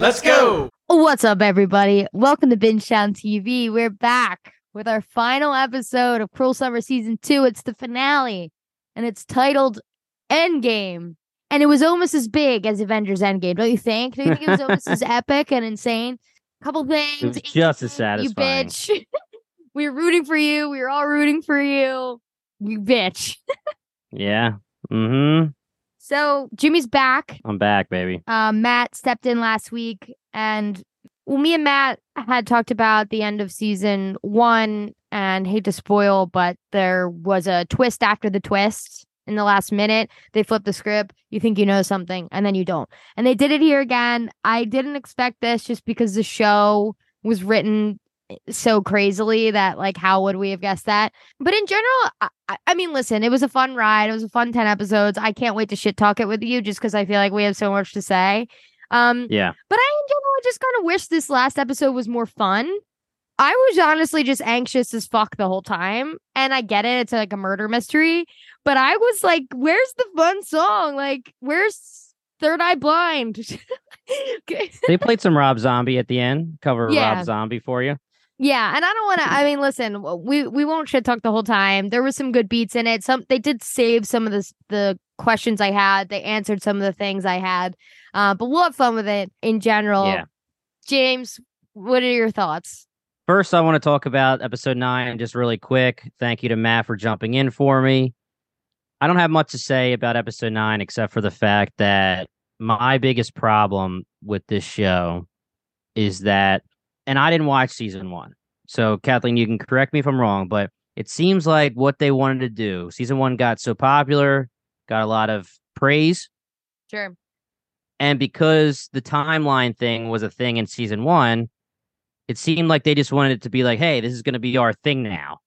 Let's go. What's up, everybody? Welcome to Bingetown TV. We're back with our final episode of Cruel Summer Season 2. It's the finale, and it's titled Endgame. And it was almost as big as Avengers Endgame, don't you think? Don't you think it was almost as epic and insane? A Couple things. It was just as You satisfying. bitch. we were rooting for you. We were all rooting for you. You bitch. Yeah. Mm-hmm. So Jimmy's back. I'm back, baby. Uh, Matt stepped in last week, and well, me and Matt had talked about the end of season one, and hate to spoil, but there was a twist after the twist in the last minute. They flipped the script. You think you know something, and then you don't. And they did it here again. I didn't expect this just because the show was written so crazily that like how would we have guessed that but in general I, I- mean listen it was a fun ride it was a fun 10 episodes i can't wait to shit talk it with you just because i feel like we have so much to say um Yeah. but I, in general, I just kind of wish this last episode was more fun. I was honestly just anxious as fuck the whole time. And I get it. It's like a murder mystery. But I was like, where's the fun song? Like, where's Third Eye Blind? Okay. They played some Rob Zombie at the end. Cover Yeah. Rob Zombie for you. Yeah. And I don't want to, I mean, listen, we, we won't shit talk the whole time. There was some good beats in it. Some, they did save some of the, the questions I had. They answered some of the things I had. Uh, but we'll have fun with it in general. Yeah. James, what are your thoughts? First, I want to talk about episode nine just really quick. Thank you to Matt for jumping in for me. I don't have much to say about episode nine except for the fact that my biggest problem with this show is that, and I didn't watch season one. So, Kathleen, you can correct me if I'm wrong, but it seems like what they wanted to do, season one got so popular, got a lot of praise. Sure. And because the timeline thing was a thing in season one, it seemed like they just wanted it to be like, hey, this is going to be our thing now.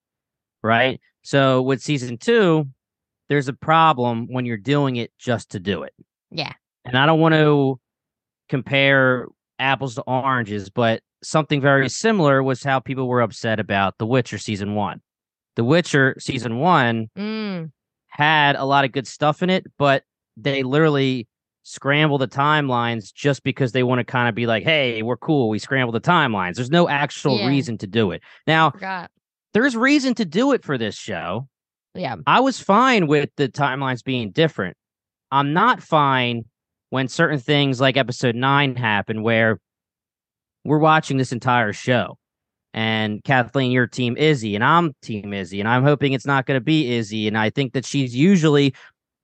Right. So with season two, there's a problem when you're doing it just to do it. Yeah. And I don't want to compare apples to oranges, but something very similar was how people were upset about The Witcher season one. The Witcher season one Mm. had a lot of good stuff in it, but they literally scramble the timelines just because they want to kind of be like, hey, we're cool. We scramble the timelines. There's no actual Yeah. reason to do it. Now, Forgot. there's reason to do it for this show. Yeah. I was fine with the timelines being different. I'm not fine when certain things like episode nine happen where we're watching this entire show. And Kathleen, you're team Izzy, and I'm team Izzy, and I'm hoping it's not going to be Izzy. And I think that she's usually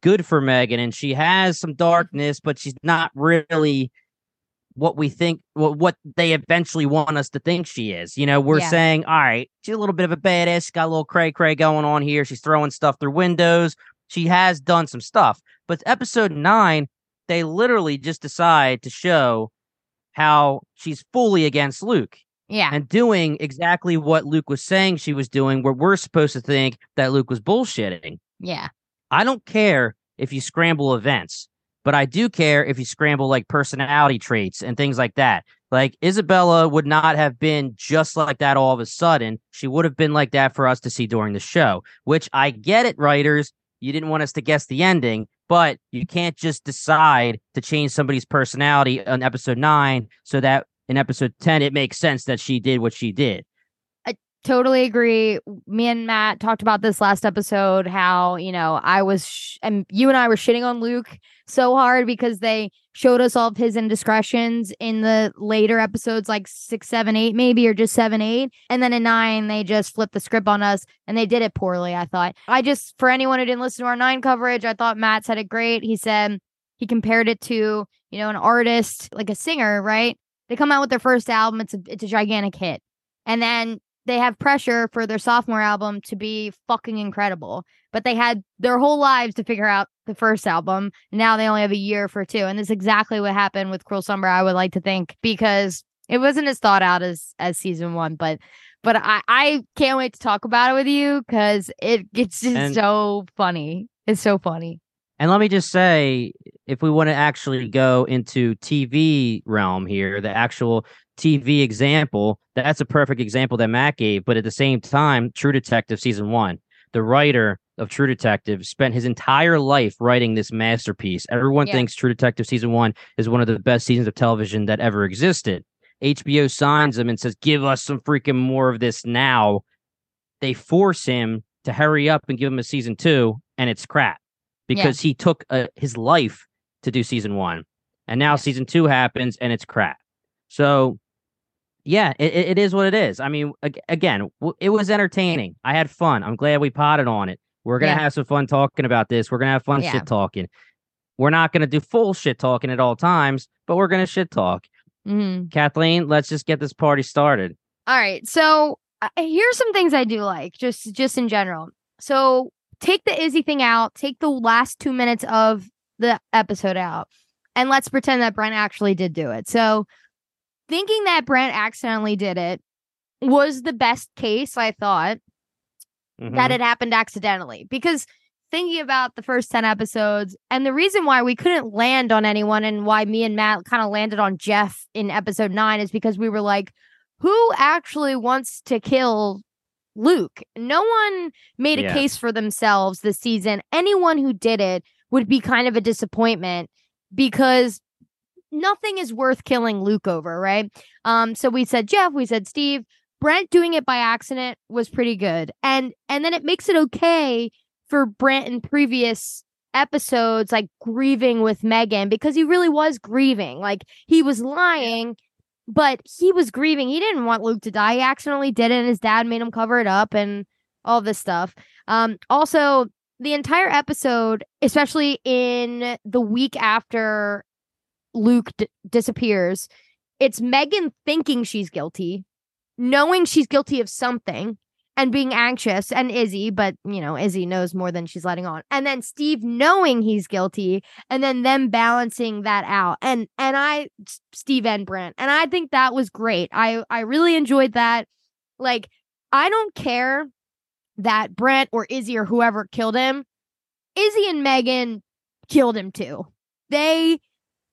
good for Megan, and she has some darkness, but she's not really what we think, what what they eventually want us to think she is. You know, we're Yeah. saying, all right, she's a little bit of a badass, she's got a little cray cray going on here. She's throwing stuff through windows. She has done some stuff, but episode nine, they literally just decide to show how she's fully against Luke Yeah. and doing exactly what Luke was saying she was doing, where we're supposed to think that Luke was bullshitting. Yeah. I don't care if you scramble events, but I do care if you scramble like personality traits and things like that. Like Isabella would not have been just like that all of a sudden. She would have been like that for us to see during the show, which I get it, writers. You didn't want us to guess the ending, but you can't just decide to change somebody's personality on episode nine so that in episode 10 it makes sense that she did what she did. I totally agree. Me and Matt talked about this last episode how, you know, I was, sh- and you and I were shitting on Luke so hard because they showed us all of his indiscretions in the later episodes, like six, seven, eight, maybe, or just seven, eight. And then in nine, they just flipped the script on us and they did it poorly, I thought. I just, for anyone who didn't listen to our nine coverage, I thought Matt said it great. He said he compared it to, you know, an artist, like a singer, right? They come out with their first album, it's a, it's a gigantic hit. And then they have pressure for their sophomore album to be fucking incredible. But they had their whole lives to figure out the first album. Now they only have a year for two. And that's exactly what happened with Cruel Summer, I would like to think, because it wasn't as thought out as as season one. But but I, I can't wait to talk about it with you because it it's just And- so funny. It's so funny. And let me just say, if we want to actually go into TV realm here, the actual TV example, that's a perfect example that Matt gave. But at the same time, True Detective season one, the writer of True Detective, spent his entire life writing this masterpiece. Everyone Yeah. thinks True Detective season one is one of the best seasons of television that ever existed. HBO signs him and says, Give us some freaking more of this now. They force him to hurry up and give him a season two, and it's crap because he took uh, his life to do season one. And now Yeah. season two happens and it's crap. So, yeah, it, it is what it is. I mean, again, it was entertaining. I had fun. I'm glad we potted on it. We're going to Yeah. have some fun talking about this. We're going to have fun Yeah. shit talking. We're not going to do full shit talking at all times, but we're going to shit talk. Mhm. Kathleen, let's just get this party started. All right. So uh, here's some things I do like, just just in general. So take the Izzy thing out. Take the last two minutes of the episode out, and let's pretend that Brent actually did do it. So thinking that Brent accidentally did it was the best case. I thought that Mhm. it happened accidentally because thinking about the first 10 episodes and the reason why we couldn't land on anyone and why me and Matt kind of landed on Jeff in episode 9 is because we were like who actually wants to kill Luke? No one made a Yeah. case for themselves this season. Anyone who did it would be kind of a disappointment because nothing is worth killing Luke over, right? Um so we said Jeff, we said Steve, Brent doing it by accident was pretty good. And and then it makes it okay for Brent in previous episodes like grieving with Megan because he really was grieving. Like he was lying, but he was grieving. He didn't want Luke to die. He accidentally did it and his dad made him cover it up and all this stuff. Um also the entire episode, especially in the week after Luke d- disappears, it's Megan thinking she's guilty, knowing she's guilty of something and being anxious and Izzy, but you know, Izzy knows more than she's letting on. And then Steve knowing he's guilty and then them balancing that out. And and I Steve and Brent. And I think that was great. I I really enjoyed that. Like I don't care that Brent or Izzy or whoever killed him. Izzy and Megan killed him too. They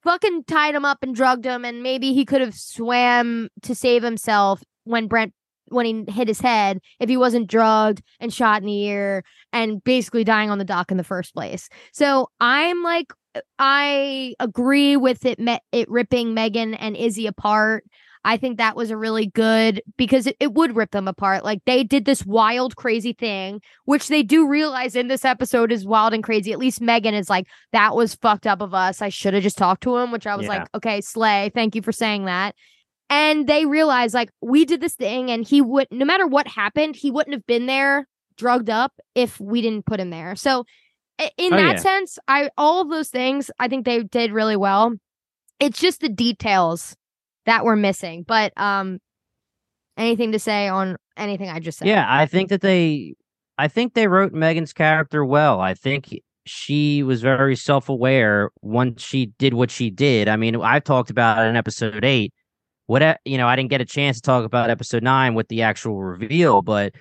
fucking tied him up and drugged him and maybe he could have swam to save himself when Brent when he hit his head if he wasn't drugged and shot in the ear and basically dying on the dock in the first place. So I'm like I agree with it me- it ripping Megan and Izzy apart. I think that was a really good because it, it would rip them apart. Like they did this wild, crazy thing, which they do realize in this episode is wild and crazy. At least Megan is like, that was fucked up of us. I should have just talked to him, which I was Yeah. like, okay, Slay, thank you for saying that. And they realize like we did this thing and he would no matter what happened, he wouldn't have been there drugged up if we didn't put him there. So in Oh, that yeah. sense, I all of those things I think they did really well. It's just the details that were missing. But um anything to say on anything I just said? Yeah, I think that they I think they wrote Megan's character well. I think she was very self-aware once she did what she did. I mean, I've talked about it in episode 8. What you know, I didn't get a chance to talk about episode 9 with the actual reveal, but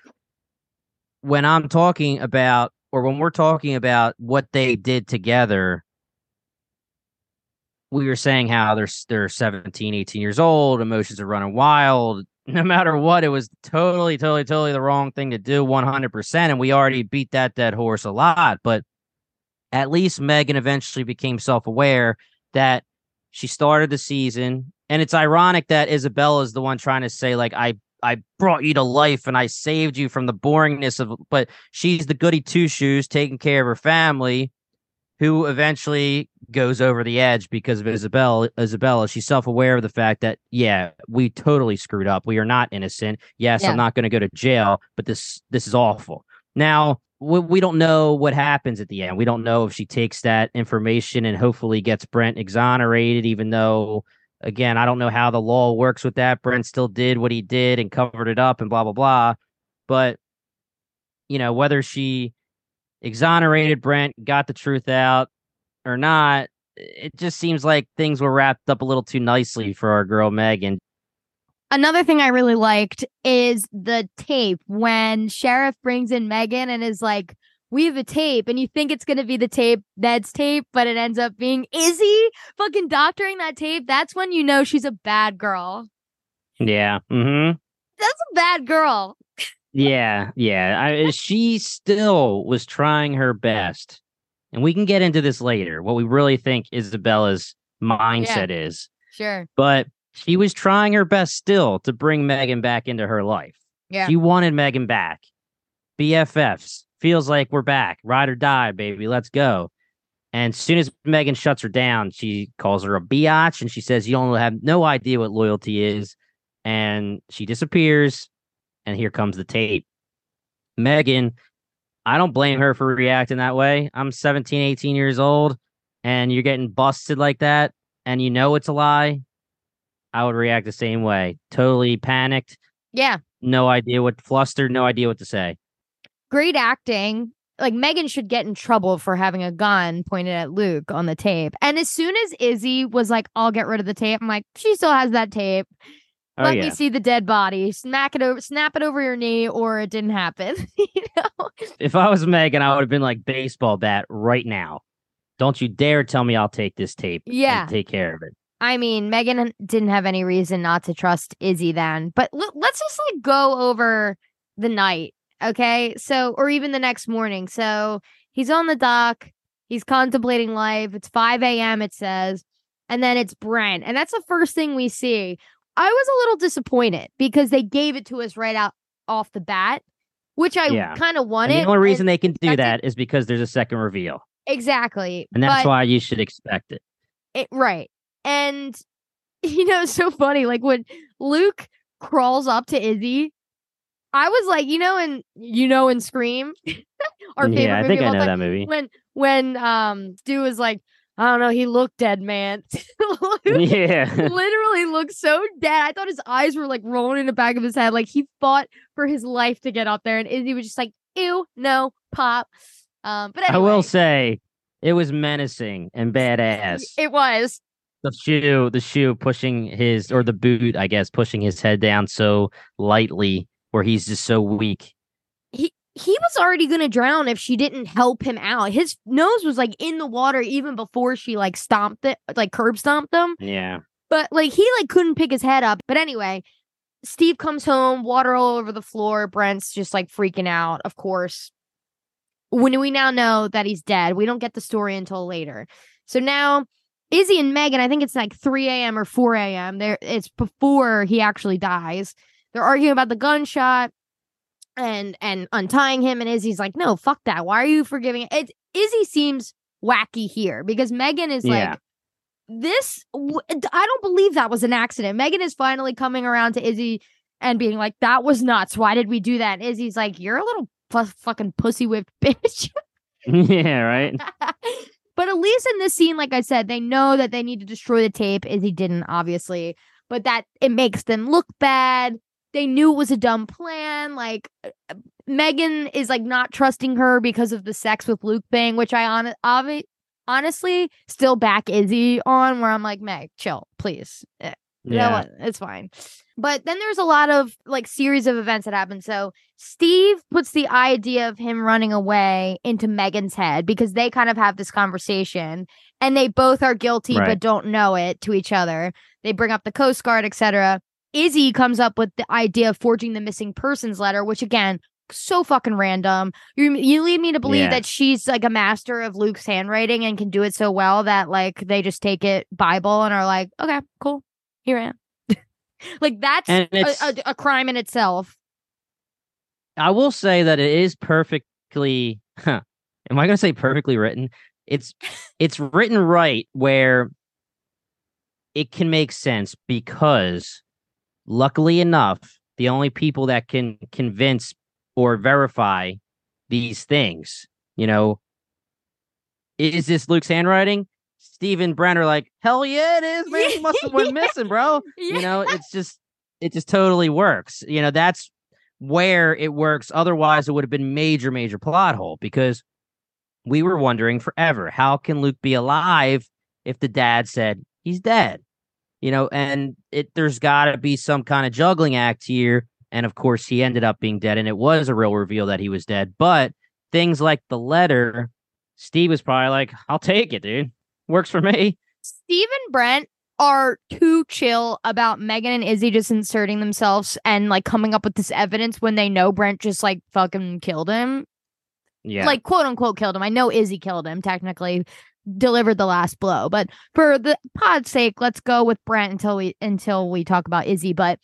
when I'm talking about or when we're talking about what they did together, we were saying how they're they're 17, 18 years old, emotions are running wild. No matter what, it was totally, totally, totally the wrong thing to do 100%. And we already beat that dead horse a lot. But at least Megan eventually became self aware that she started the season. And it's ironic that Isabella is the one trying to say, like, I I brought you to life and I saved you from the boringness of but she's the goody two shoes taking care of her family who eventually goes over the edge because of Isabella Isabella she's self-aware of the fact that yeah we totally screwed up we are not innocent yes Yeah. I'm not going to go to jail but this this is awful now we, we don't know what happens at the end we don't know if she takes that information and hopefully gets Brent exonerated even though again, I don't know how the law works with that. Brent still did what he did and covered it up and blah blah blah. But you know, whether she exonerated Brent, got the truth out or not, it just seems like things were wrapped up a little too nicely for our girl Megan. Another thing I really liked is the tape when Sheriff brings in Megan and is like, we have a tape, and you think it's gonna be the tape, Ned's tape, but it ends up being Izzy fucking doctoring that tape. That's when you know she's a bad girl. Yeah. Mm-hmm. That's a bad girl. Yeah, yeah. I, she still was trying her best, and we can get into this later. What we really think Isabella's mindset is, Sure. but she was trying her best still to bring Megan back into her life. Yeah. She wanted Megan back. BFFs feels like we're back. Ride or die, baby. Let's go. And as soon as Megan shuts her down, she calls her a biatch and she says, You don't have no idea what loyalty is. And she disappears. And here comes the tape. Megan, I don't blame her for reacting that way. I'm 17, 18 years old, and you're getting busted like that, and you know it's a lie. I would react the same way. Totally panicked, Yeah. no idea what flustered, no idea what to say. Great acting. Like Megan should get in trouble for having a gun pointed at Luke on the tape. And as soon as Izzy was like, I'll get rid of the tape, I'm like, she still has that tape. Oh Let yeah. me see the dead body. Smack it over snap it over your knee, or it didn't happen. you know? If I was Megan, I would have been like baseball bat right now. Don't you dare tell me I'll take this tape. and Yeah. take care of it. I mean, Megan didn't have any reason not to trust Izzy then. But l- let's just like go over the night, okay? So, or even the next morning. So he's on the dock. He's contemplating life. It's 5 a.m., it says. And then it's Brent. And that's the first thing we see. I was a little disappointed because they gave it to us right out off the bat, which I Yeah. kind of And wanted. the only reason they can do that's it. because there's a second reveal. exactly. And that's but- why you should expect it. It, right. And you know, it's so funny. Like when Luke crawls up to Izzy, I was like, you know, and you know, in Scream, our favorite yeah, I think of I know that movie. when when um Stu was like, I don't know, he looked dead, man. Yeah. literally looked so dead. I thought his eyes were like rolling in the back of his head. Like he fought for his life to get up there, and Izzy was just like, ew, no, pop. Um, but anyway, I will say it was menacing and badass. it was. the shoe, the shoe pushing his or the boot, I guess, pushing his head down so lightly where he's just so weak. he he was already gonna drown if she didn't help him out. His nose was like in the water even before she like stomped it, like curb stomped him. Yeah. But like he like couldn't pick his head up. But anyway, Steve comes home, water all over the floor. Brent's just like freaking out. Of course, when we now know that he's dead, we don't get the story until later. So now. Izzy and Megan, I think it's like 3 a.m. or 4 a.m. There, it's before he actually dies. They're arguing about the gunshot and and untying him and Izzy's like, "No, fuck that. Why are you forgiving it?" Izzy seems wacky here because Megan is Yeah. like this I don't believe that was an accident. Megan is finally coming around to Izzy and being like, "That was nuts. Why did we do that?" And Izzy's like, "You're a little fu- fucking pussy whipped bitch." yeah, right. but at least in this scene, like I said, they know that they need to destroy the tape. Izzy didn't, obviously, but that it makes them look bad. They knew it was a dumb plan. Like uh, Megan is like not trusting her because of the sex with Luke thing, which I on obvi- honestly still back Izzy on. Where I'm like, Meg, chill, please. Eh, you know Yeah. what? It's fine. But then there's a lot of like series of events that happen. So Steve puts the idea of him running away into Megan's head because they kind of have this conversation and they both are guilty Right. but don't know it to each other. They bring up the Coast Guard, etc. Izzy comes up with the idea of forging the missing persons letter, which again, so fucking random. You you lead me to believe Yeah. that she's like a master of Luke's handwriting and can do it so well that like they just take it Bible and are like, okay, cool, here I am. like that's a, a, a crime in itself. I will say that it is perfectly huh, am I gonna say perfectly written? It's it's written right where it can make sense because luckily enough, the only people that can convince or verify these things, you know, is this Luke's handwriting? Steve and Brent are like, hell yeah, it is, man. He must have went missing, bro. You know, it's just it just totally works. You know, that's where it works. Otherwise, it would have been major, major plot hole because we were wondering forever how can Luke be alive if the dad said he's dead? You know, and it there's got to be some kind of juggling act here. And of course, he ended up being dead, and it was a real reveal that he was dead. But things like the letter, Steve was probably like, "I'll take it, dude. Works for me." Steve and Brent are too chill about Megan and Izzy just inserting themselves and like coming up with this evidence when they know Brent just like fucking killed him. Yeah. Like quote unquote killed him. I know Izzy killed him technically delivered the last blow, but for the pod's sake, let's go with Brent until we until we talk about Izzy. But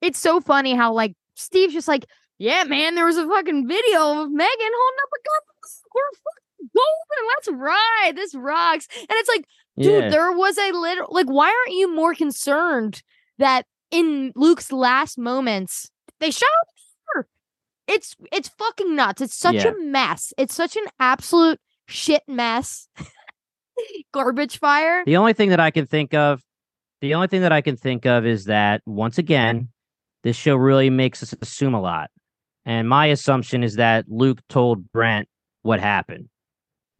it's so funny how like Steve's just like, yeah, man, there was a fucking video of Megan holding up a gun. We're fucking golden. Let's ride. This rocks. And it's like, dude, yeah. there was a little like, why aren't you more concerned that in Luke's last moments they shot her? It's it's fucking nuts. It's such Yeah. a mess. It's such an absolute shit mess. Garbage fire. The only thing that I can think of, the only thing that I can think of is that once again, mm-hmm. this show really makes us assume a lot. And my assumption is that Luke told Brent what happened.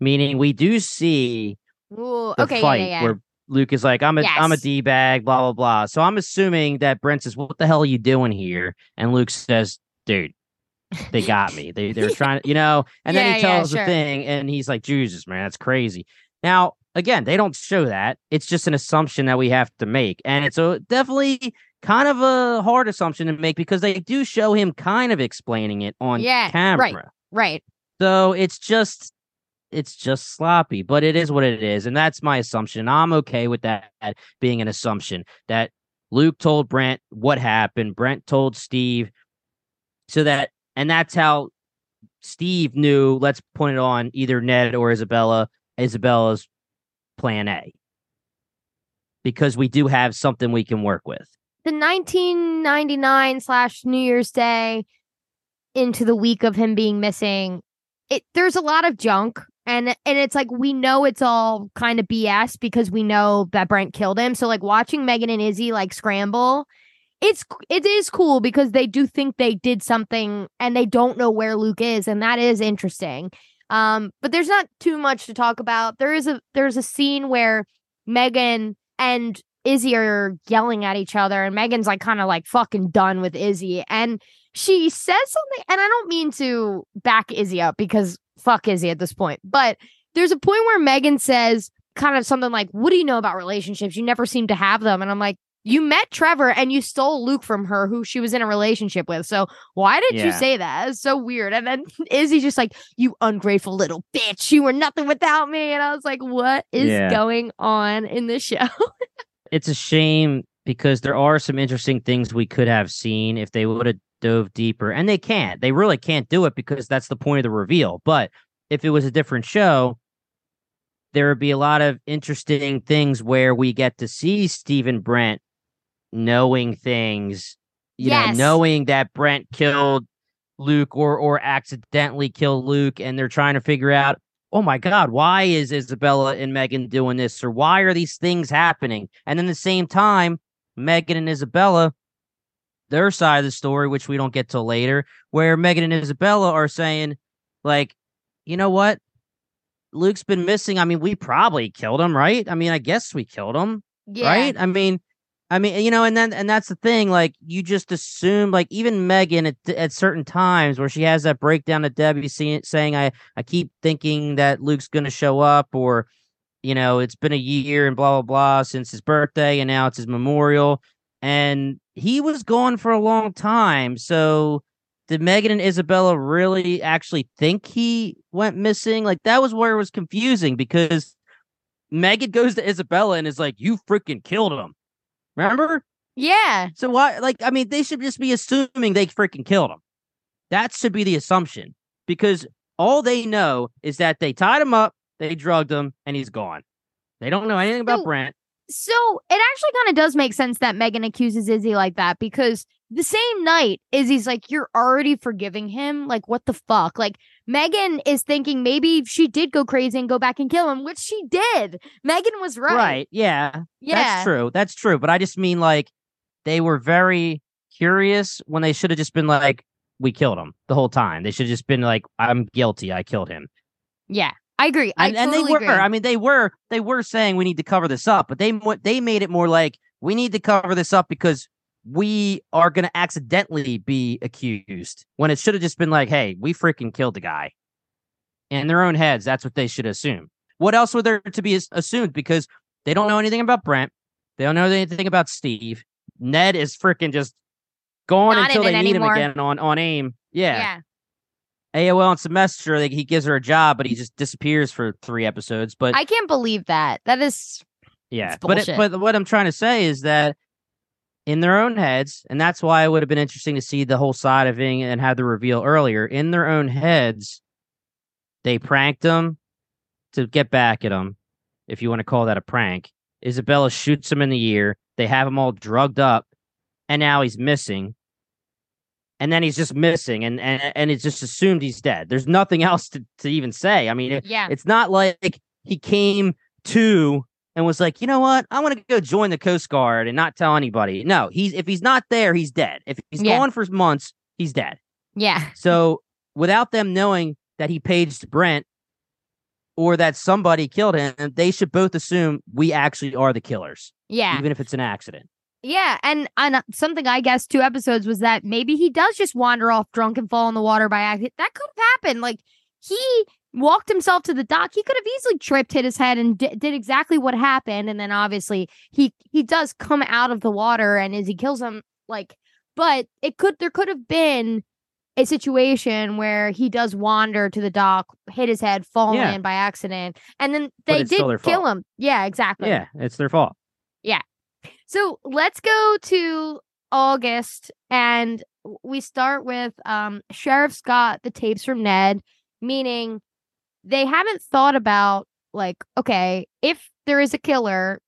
Meaning we do see Ooh, the okay, fight yeah, yeah. where Luke is like, I'm a am a Yes. D bag, blah, blah, blah. So I'm assuming that Brent says, What the hell are you doing here? And Luke says, Dude, they got me. They they were trying to, you know, and then Yeah, he yeah, tells sure. the thing, and he's like, Jesus, man, that's crazy. Now, again, they don't show that. It's just an assumption that we have to make. And it's a definitely kind of a hard assumption to make because they do show him kind of explaining it on Yeah, camera. right. Right. So it's just it's just sloppy, but it is what it is. And that's my assumption. I'm okay with that being an assumption that Luke told Brent what happened. Brent told Steve so that and that's how Steve knew let's put it on either Ned or Isabella, Isabella's plan A. Because we do have something we can work with. The 1999 slash New Year's Day into the week of him being missing, it there's a lot of junk. And and it's like we know it's all kind of BS because we know that Brent killed him. So like watching Megan and Izzy like scramble, it's it is cool because they do think they did something and they don't know where Luke is, and that is interesting. Um, but there's not too much to talk about. There is a there's a scene where Megan and Izzy are yelling at each other, and Megan's like kind of like fucking done with Izzy, and she says something, and I don't mean to back Izzy up because fuck Izzy at this point, but there's a point where Megan says kind of something like, "What do you know about relationships? You never seem to have them," and I'm like. You met Trevor and you stole Luke from her, who she was in a relationship with. So why did you say that? It's so weird. And then Izzy's just like, "You ungrateful little bitch! You were nothing without me." And I was like, "What is Yeah. going on in this show?" it's a shame because there are some interesting things we could have seen if they would have dove deeper and they can't they really can't do it because that's the point of the reveal but if it was a different show there would be a lot of interesting things where we get to see Steve and Brent knowing things you Yes. know knowing that Brent killed Luke or or accidentally killed Luke and they're trying to figure out oh my god why is Isabella and Megan doing this or why are these things happening and then at the same time Megan and Isabella their side of the story which we don't get till later where Megan and Isabella are saying like you know what Luke's been missing I mean we probably killed him right I mean I guess we killed him yeah. right? I mean, I mean, you know, and then and that's the thing. Like, you just assume, like, even Megan at at certain times where she has that breakdown to Debbie, saying, "I I keep thinking that Luke's going to show up," or, you know, it's been a year and blah blah blah since his birthday, and now it's his memorial, and he was gone for a long time. So, did Megan and Isabella really actually think he went missing? Like, that was where it was confusing because. Megan goes to Isabella and is like, "You freaking killed him." Remember? Yeah. So why? Like, I mean, they should just be assuming they freaking killed him. That should be the assumption because all they know is that they tied him up, they drugged him, and he's gone. They don't know anything about So- Brent. So it actually kind of does make sense that Megan accuses Izzy like that because the same night, Izzy's like, You're already forgiving him? Like, what the fuck? Like, Megan is thinking maybe she did go crazy and go back and kill him, which she did. Megan was right. Right. Yeah. Yeah. That's true. That's true. But I just mean like they were very curious when they should have just been like, "We killed him" the whole time. They should have just been like, "I'm guilty. I killed him." Yeah. I agree. I and, and totally they were agree. i mean they were they were saying we need to cover this up but they they made it more like we need to cover this up because we are going to accidentally be accused when it should have just been like hey we freaking killed the guy in their own heads that's what they should assume what else were there to be assumed because they don't know anything about brent They don't know anything about Steve. Ned is freaking just gone Not until they need anymore. him again on on AIM. Yeah. Yeah. AOL and semester, like, he gives her a job, but he just disappears for three episodes. But I can't believe that. That is yeah, but it, but what I'm trying to say is that in their own heads, and that's why it would have been interesting to see the whole side of it and have the reveal earlier. In their own heads, they pranked him to get back at him, if you want to call that a prank. Isabella shoots him in the ear. They have him all drugged up, and now he's missing. And then he's just missing, and and, and it's just assumed he's dead. There's nothing else to, to even say. I mean, yeah. it's not like he came to and was like, you know what? I want to go join the Coast Guard and not tell anybody. No, he's if he's not there, he's dead. If he's Yeah. gone for months, he's dead. Yeah. So without them knowing that he paged Brent or that somebody killed him, they should both assume we actually are the killers, Yeah. even if it's an accident. Yeah, and and uh, something I guess two episodes was that maybe he does just wander off drunk and fall in the water by accident. That could have happened. Like he walked himself to the dock. He could have easily tripped, hit his head, and di- did exactly what happened. And then obviously he he does come out of the water, and as he kills him, like, but it could there could have been a situation where he does wander to the dock, hit his head, fall Yeah. in by accident, and then they did kill fault. him. Yeah, exactly. Yeah, it's their fault. Yeah. So let's go to August and we start with um Sheriff Scott, the tapes from Ned, meaning they haven't thought about like, okay, if there is a killer,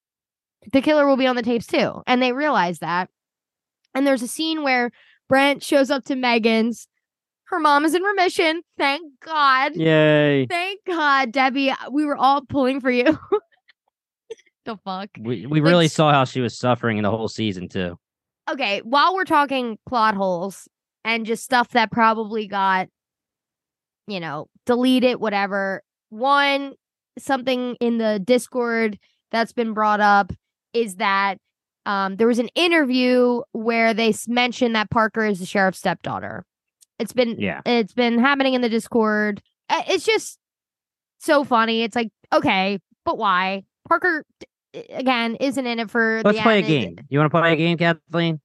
the killer will be on the tapes too. And they realize that. And there's a scene where Brent shows up to Megan's. Her mom is in remission. Thank God. Yay. Thank God, Debbie. Uh, we were all pulling for you. the fuck? We we really saw how she was suffering in the whole season too. okay, while we're talking plot holes and just stuff that probably got, you know, delete it, whatever. One, something in the Discord that's been brought up is that um, there was an interview where they mentioned that Parker is the sheriff's stepdaughter. It's been Yeah. it's been happening in the Discord. Uh, It's just so funny. It's like, okay, but why? Parker again isn't in it for Let's play a game. You want to play a game, Kathleen?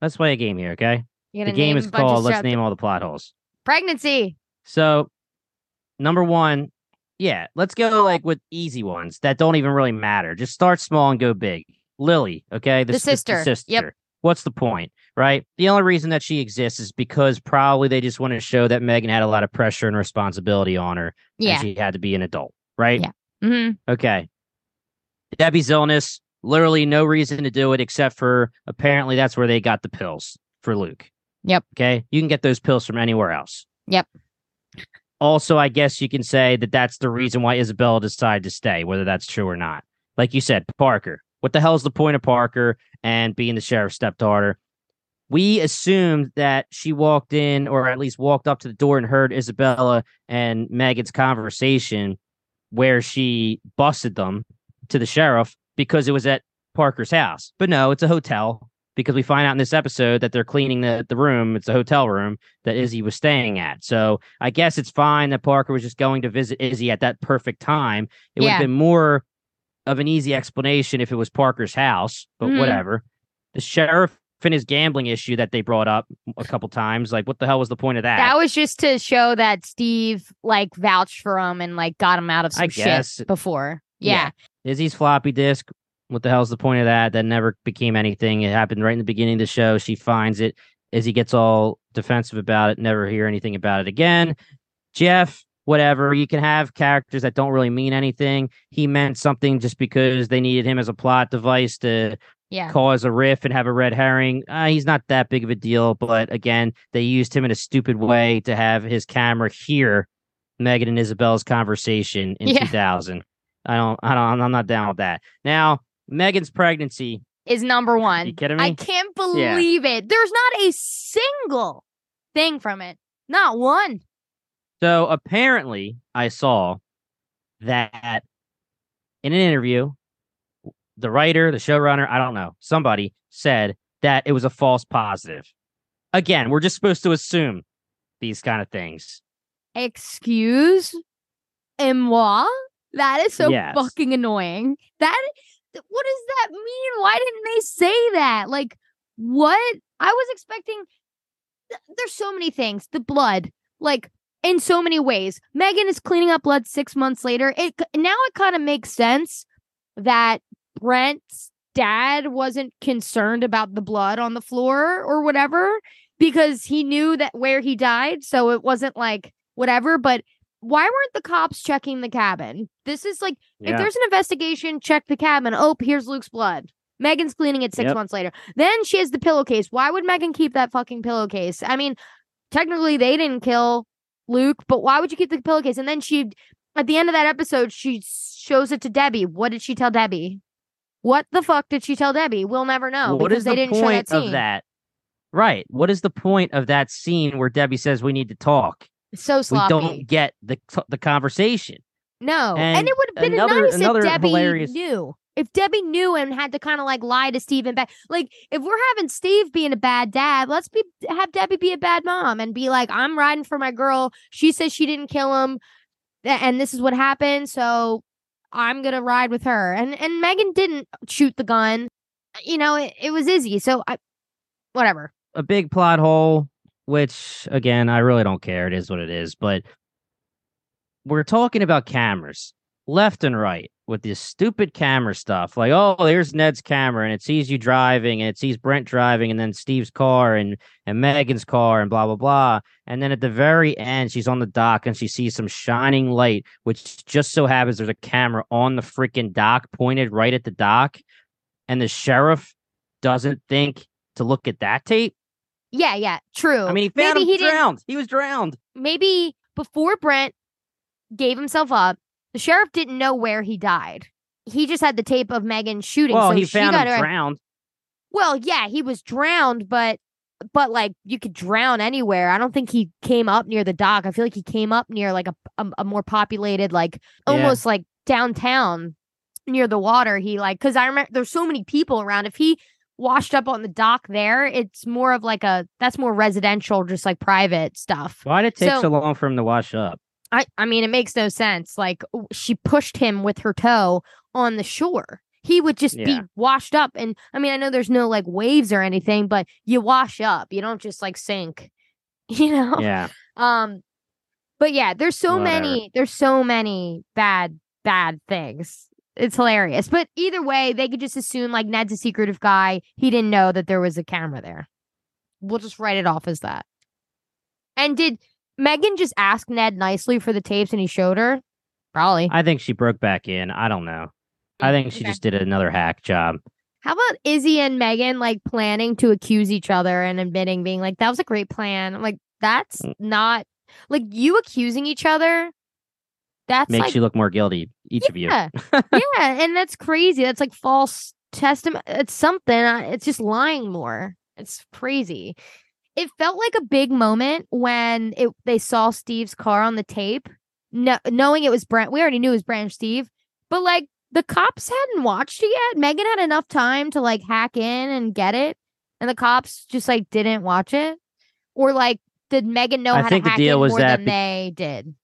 Let's play a game here, okay? The game is a bunch of called Let's Name All the Plot Holes. pregnancy. So, number one, yeah, let's go like with easy ones that don't even really matter. Just start small and go big. Lily, okay, The s- sister. Yep. sister. What's the point, right? The only reason that she exists is because probably they just want to show that Megan had a lot of pressure and responsibility on her, Yeah. she had to be an adult, right? Yeah. hmm Okay. Debbie's illness, literally no reason to do it except for apparently that's where they got the pills for Luke. Yep. Okay. You can get those pills from anywhere else. Yep. Also, I guess you can say that that's the reason why Isabella decided to stay, whether that's true or not. Like you said, Parker. What the hell is the point of Parker and being the sheriff's stepdaughter? We assumed that she walked in, or at least walked up to the door and heard Isabella and Megan's conversation where she busted them to the sheriff because it was at Parker's house. But no, it's a hotel because we find out in this episode that they're cleaning the, the room. It's a hotel room that Izzy was staying at. So I guess it's fine that Parker was just going to visit Izzy at that perfect time. It would have been more of an easy explanation if it was Parker's house, but Mhm. whatever. The sheriff and his gambling issue that they brought up a couple times, like what the hell was the point of that? That was just to show that Steve like vouched for him and like got him out of some shit before. Yeah. Yeah. Izzy's floppy disk. What the hell's the point of that? That never became anything. It happened right in the beginning of the show. She finds it. as he gets all defensive about it. Never hear anything about it again. Jeff, whatever. You can have characters that don't really mean anything. He meant something just because they needed him as a plot device to Yeah. cause a riff and have a red herring. Uh, he's not that big of a deal, but again, they used him in a stupid way to have his camera hear Megan and Isabella's conversation in Yeah. 2000. I don't, I don't, I'm not down with that. Now, Megan's pregnancy. Is number one. You kidding me? I can't Yeah. believe it. There's not a single thing from it. Not one. So apparently, I saw that in an interview, the writer, the showrunner, I don't know, somebody said that it was a false positive. Again, we're just supposed to assume these kind of things. Excuse moi? That is so Yes. fucking annoying. That what does that mean? Why didn't they say that? Like, what? I was expecting. There's so many things. The blood, like in so many ways. Megan is cleaning up blood six months later. It now it kind of makes sense that Brent's dad wasn't concerned about the blood on the floor or whatever because he knew that where he died, so it wasn't like whatever. But why weren't the cops checking the cabin? This is like Yeah. if there's an investigation, check the cabin. Oh, here's Luke's blood. Megan's cleaning it six Yep. months later. Then she has the pillowcase. Why would Megan keep that fucking pillowcase? I mean, technically they didn't kill Luke, but why would you keep the pillowcase? And then she, at the end of that episode, she shows it to Debbie. What did she tell Debbie? What the fuck did she tell Debbie? We'll never know what because is they the didn't show that scene. of that? Right. What is the point of that scene where Debbie says we need to talk? It's so sloppy. We don't get the the conversation. No, and, And it would have been another- nice another if Debbie hilarious- knew. If Debbie knew and had to kind of like lie to Steve and back, like if we're having Steve being a bad dad, let's be have Debbie be a bad mom and be like, I'm riding for my girl. She says she didn't kill him, and this is what happened. So I'm gonna ride with her. And and Megan didn't shoot the gun. You know, it, it was Izzy. So I, whatever. A big plot hole, which again, I really don't care. It is what it is. But we're talking about cameras left and right with this stupid camera stuff. Like, oh, there's Ned's camera, and it sees you driving, and it sees Brent driving, and then Steve's car and and Megan's car, and blah blah blah. And then at the very end, she's on the dock and she sees some shining light, which just so happens there's a camera on the freaking dock pointed right at the dock, and the sheriff doesn't think to look at that tape. Yeah, yeah, true. I mean, he found Maybe him he didn't drowned. He was drowned. maybe before Brent gave himself up, the sheriff didn't know where he died. He just had the tape of Megan shooting. Well, so he she found got him drowned. Well, yeah, he was drowned, but but like you could drown anywhere. I don't think he came up near the dock. I feel like he came up near like a a, a more populated, like Yeah. almost like downtown near the water. He like because I remember there's so many people around. If he washed up on the dock there, it's more of like a that's more residential, just like private stuff. Why did it take So- so long for him to wash up? I I mean, it makes no sense. Like she pushed him with her toe on the shore. He would just be washed up, and I mean, I know there's no like waves or anything, but you wash up. You don't just like sink. You know. Yeah. Um. But yeah, there's so Whatever. many. There's so many bad bad things. It's hilarious. But either way, they could just assume like Ned's a secretive guy. He didn't know that there was a camera there. We'll just write it off as that. And did Megan just ask Ned nicely for the tapes and he showed her? Probably. I think she broke back in. I don't know. I think she Okay. just did another hack job. How about Izzy and Megan like planning to accuse each other and admitting being like, that was a great plan? I'm like, that's Mm. not like you accusing each other. That's Makes like you look more guilty, each of you. Yeah. yeah, and that's crazy. That's like false testament. It's something. uh, It's just lying more. It's crazy. It felt like a big moment when it they saw Steve's car on the tape, no, knowing it was Brent. We already knew it was Brent Steve, but like the cops hadn't watched it yet. Megan had enough time to like hack in and get it, and the cops just like didn't watch it, or like did Megan know I how think to the hack was more that than be- they did?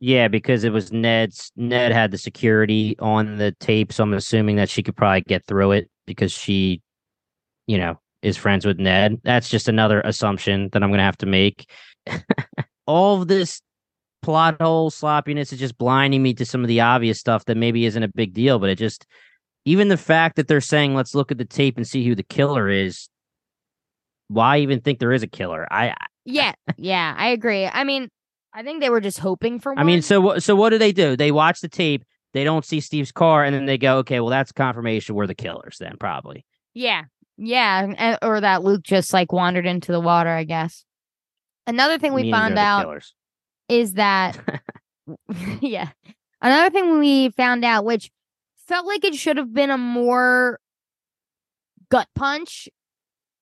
Yeah, because it was Ned's. Ned had the security on the tape, so I'm assuming that she could probably get through it because she, you know, is friends with Ned. That's just another assumption that I'm going to have to make. All of this plot hole sloppiness is just blinding me to some of the obvious stuff that maybe isn't a big deal, but it just, even the fact that they're saying, let's look at the tape and see who the killer is. Why even think there is a killer? I Yeah, yeah, I agree. I mean, I think they were just hoping for one. I mean, so what? So what do they do? They watch the tape. They don't see Steve's car, and then they go, "Okay, well, that's confirmation we're the killers." Then probably. yeah, yeah, or that Luke just like wandered into the water. I guess. Another thing we meaning found out is that, yeah, another thing we found out, which felt like it should have been a more gut punch,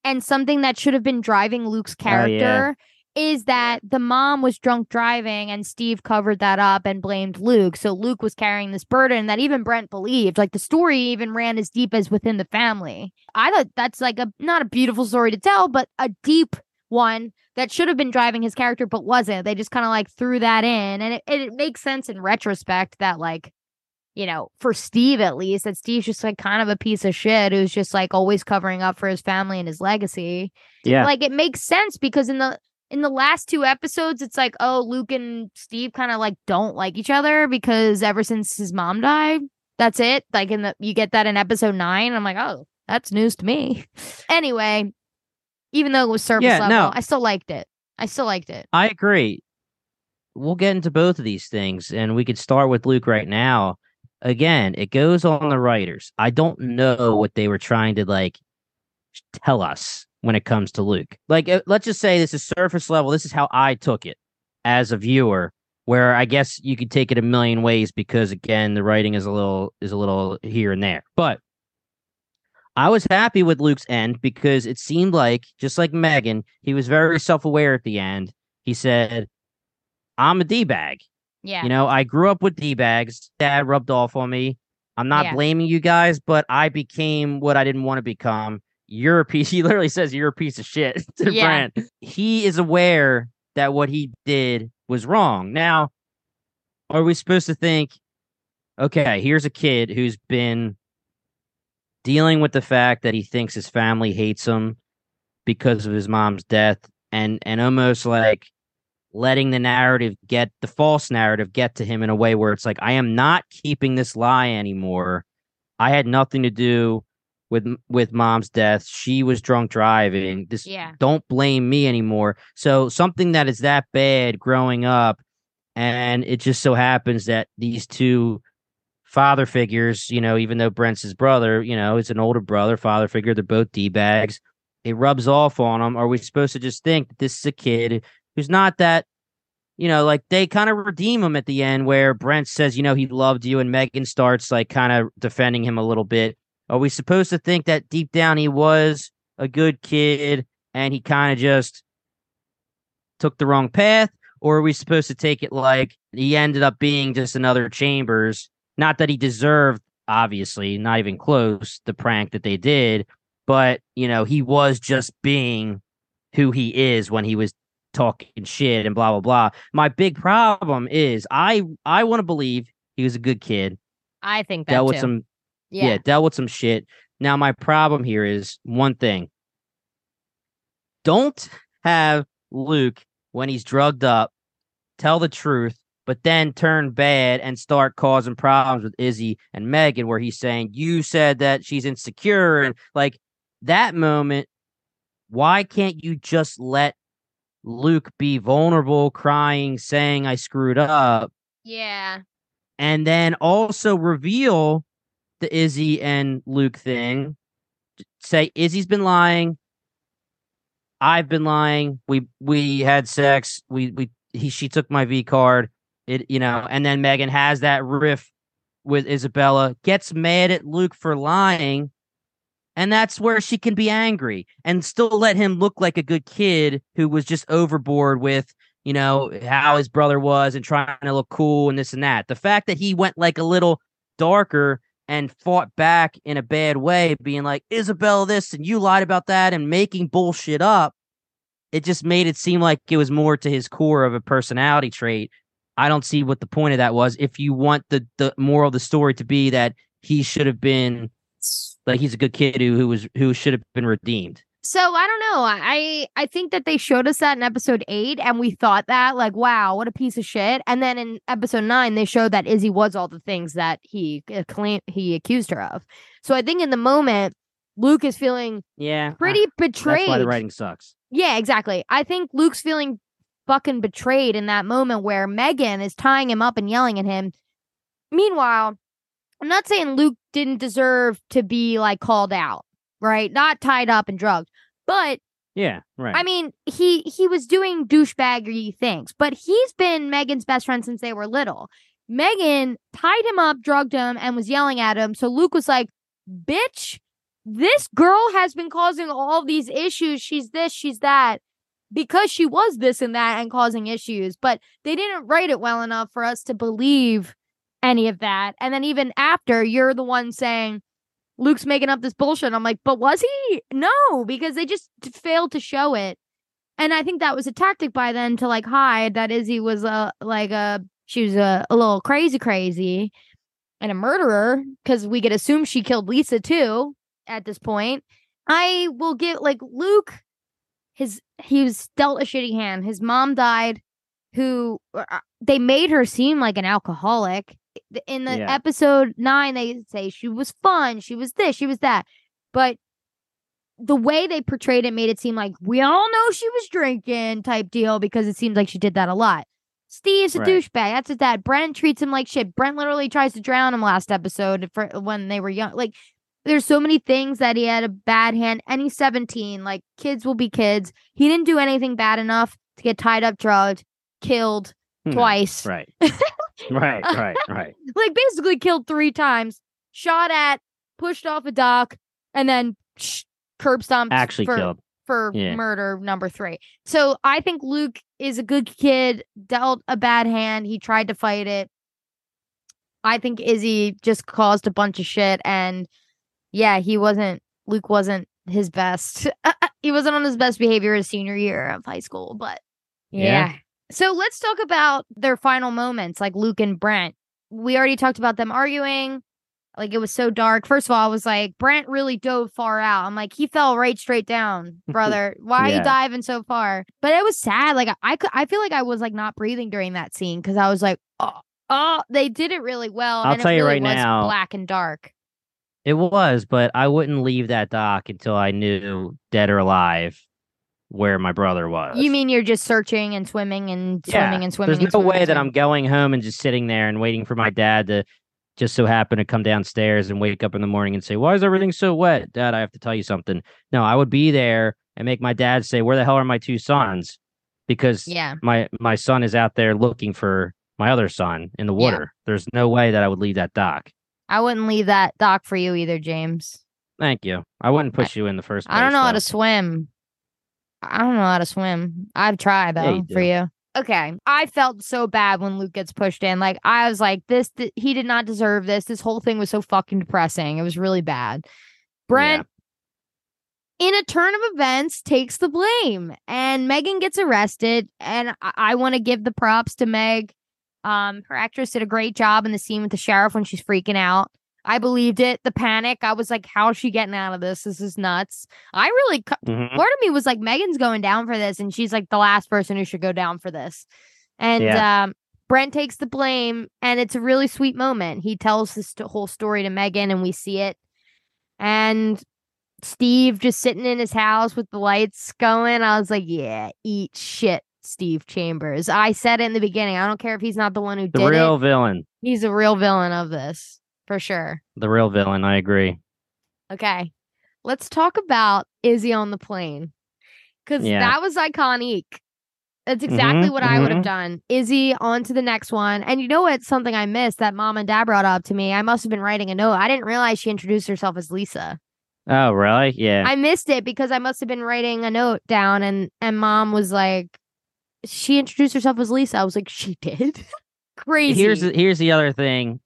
and something that should have been driving Luke's Oh, yeah. Is that the mom was drunk driving and Steve covered that up and blamed Luke. So Luke was carrying this burden that even Brent believed. Like the story even ran as deep as within the family. I thought that's like a not a beautiful story to tell, but a deep one that should have been driving his character but wasn't. They just kind of like threw that in. And it, it makes sense in retrospect that like you know, for Steve at least, that Steve's just like kind of a piece of shit who's just like always covering up for his family and his legacy. Yeah. Like it makes sense because in the in the last two episodes, it's like, oh, Luke and Steve kind of like don't like each other because ever since his mom died, that's it. Like in the you get that in episode nine. I'm like, oh, that's news to me. anyway, even though it was surface Yeah, level, no. I still liked it. I still liked it. I agree. We'll get into both of these things, and we could start with Luke right now. Again, it goes on the writers. I don't know what they were trying to like tell us when it comes to Luke. Like, uh, let's just say this is surface level. This is how I took it as a viewer. Where I guess you could take it a million ways because again, the writing is a little is a little here and there. But I was happy with Luke's end because it seemed like, just like Megan, he was very self aware at the end. He said, I'm a D bag. Yeah. You know, I grew up with D bags. Dad rubbed off on me. I'm not Yeah. blaming you guys, but I became what I didn't want to become. You're a piece. He literally says you're a piece of shit to Yeah. Brent. He is aware that what he did was wrong. Now, are we supposed to think, okay, here's a kid who's been dealing with the fact that he thinks his family hates him because of his mom's death and and almost like letting the narrative get the false narrative get to him in a way where it's like I am not keeping this lie anymore. I had nothing to do with with mom's death. She was drunk driving. This Yeah. don't blame me anymore. So something that is that bad growing up and it just so happens that these two father figures, you know, even though Brent's his brother, you know, it's an older brother, father figure, they're both D bags. It rubs off on them. Are we supposed to just think that this is a kid who's not that, you know, like they kind of redeem him at the end where Brent says, you know, he loved you, and Megan starts like kind of defending him a little bit. Are we supposed to think that deep down he was a good kid and he kind of just took the wrong path? Or are we supposed to take it like he ended up being just another Chambers? Not that he deserved, obviously, not even close, the prank that they did, but, you know, he was just being who he is when he was talking shit and blah blah blah. My big problem is I I want to believe he was a good kid, I think that dealt too. with some yeah. yeah, dealt with some shit. Now my problem here is one thing. Don't have Luke when he's drugged up tell the truth, but then turn bad and start causing problems with Izzy and Megan where he's saying you said that she's insecure and like that moment why can't you just let Luke be vulnerable, crying, saying I screwed up Yeah. and then also reveal the Izzy and Luke thing. Say Izzy's been lying. I've been lying. We we had sex. We we he she took my V card. It you know, and then Megan has that riff with Isabella, gets mad at Luke for lying, and that's where she can be angry and still let him look like a good kid who was just overboard with you know, how his brother was and trying to look cool and this and that. The fact that he went like a little darker and fought back in a bad way, being like, Isabel, this and you lied about that and making bullshit up, it just made it seem like it was more to his core of a personality trait. I don't see what the point of that was. If you want the, the moral of the story to be that he should have been like he's a good kid who, who was who should have been redeemed. So I don't know. I I think that they showed us that in episode eight, and we thought that like, wow, what a piece of shit. And then in episode nine, they showed that Izzy was all the things that he uh, claimed he accused her of. So I think in the moment, Luke is feeling Yeah. pretty I- betrayed. That's why the writing sucks. Yeah, exactly. I think Luke's feeling fucking betrayed in that moment where Megan is tying him up and yelling at him. Meanwhile, I'm not saying Luke didn't deserve to be like called out, right? Not tied up and drugged. But Yeah, right. I mean, he he was doing douchebaggy things, but he's been Megan's best friend since they were little. Megan tied him up, drugged him, and was yelling at him. So Luke was like, "Bitch, this girl has been causing all these issues. She's this, she's that." Because she was this and that and causing issues, but they didn't write it well enough for us to believe any of that. And then even after, you're the one saying, Luke's making up this bullshit. I'm like, but was he? No, because they just failed to show it. And I think that was a tactic by then to like hide that Izzy was a like a she was a, a little crazy crazy. and a murderer because we could assume she killed Lisa too at this point. I will give like Luke his he was dealt a shitty hand. His mom died who uh, they made her seem like an alcoholic. In the Yeah. episode 9 they say she was fun, she was this, she was that. But the way they portrayed it made it seem like we all know she was drinking type deal because it seems like she did that a lot. Steve's a Right. douchebag. That's his dad. Brent treats him like shit. Brent literally tries to drown him last episode for when they were young. Like there's so many things that he had a bad hand and he's 17. Like kids will be kids. He didn't do anything bad enough to get tied up, drugged, killed No, twice. Right. right. Right. Right. Like basically killed three times, shot at, pushed off a dock, and then sh- curb stomped Actually for, killed. for Yeah. murder number three. So I think Luke is a good kid, dealt a bad hand. He tried to fight it. I think Izzy just caused a bunch of shit. And yeah, he wasn't, Luke wasn't his best. he wasn't on his best behavior his senior year of high school, but Yeah. yeah. So let's talk about their final moments, like Luke and Brent. We already talked about them arguing. Like it was so dark. First of all, I was like, Brent really dove far out. I'm like, he fell right straight down, brother. Why are you diving so far? But it was sad. Like I could, I feel like I was like not breathing during that scene because I was like, oh, oh, they did it really well. I'll and tell it you really right was now- black and dark. It was, but I wouldn't leave that dock until I knew, dead or alive, where my brother was. You mean you're just searching and swimming and Yeah, swimming and swimming? There's no swimming way that. I'm going home and just sitting there and waiting for my dad to just so happen to come downstairs and wake up in the morning and say, Why is everything so wet? Dad, I have to tell you something. No, I would be there and make my dad say, Where the hell are my two sons? Because Yeah. my my son is out there looking for my other son in the water. There's no way that I would leave that dock. I wouldn't leave that dock for you either, James. Thank you. I wouldn't push you in the first place. I don't know how to swim. I don't know how to swim. I'd try though you for you. Okay. I felt so bad when Luke gets pushed in. Like I was like, this th- he did not deserve this. This whole thing was so fucking depressing. It was really bad. Brent in a turn of events takes the blame and Megan gets arrested and I, I want to give the props to Meg. Um her actress did a great job in the scene with the sheriff when she's freaking out. I believed it. The panic. I was like, how's she getting out of this? This is nuts. I really cu- Mhm. part of me was like Megan's going down for this and she's like the last person who should go down for this. And um Brent takes the blame and it's a really sweet moment. He tells this whole story to Megan and we see it. And Steve just sitting in his house with the lights going. I was like, yeah, eat shit, Steve Chambers. I said it in the beginning. I don't care if he's not the one who The did real it. villain. He's a real villain of this for sure. The real villain. I agree. Okay. Let's talk about Izzy on the plane. Cause Yeah. that was iconic. That's exactly Mhm, what I would have done. Izzy on to the next one. And you know what? Something I missed that mom and dad brought up to me. I must have been writing a note. I didn't realize she introduced herself as Lisa. Oh, really? Yeah. I missed it because I must have been writing a note down and and mom was like, she introduced herself as Lisa. I was like, she did? Crazy. Here's here's the other thing